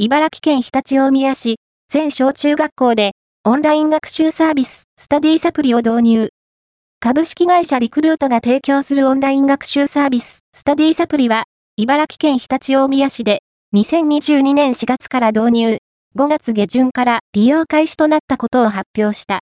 茨城県日立大宮市、全小中学校で、オンライン学習サービス、スタディサプリを導入。株式会社リクルートが提供するオンライン学習サービス、スタディサプリは、茨城県日立大宮市で、2022年4月から導入、5月下旬から利用開始となったことを発表した。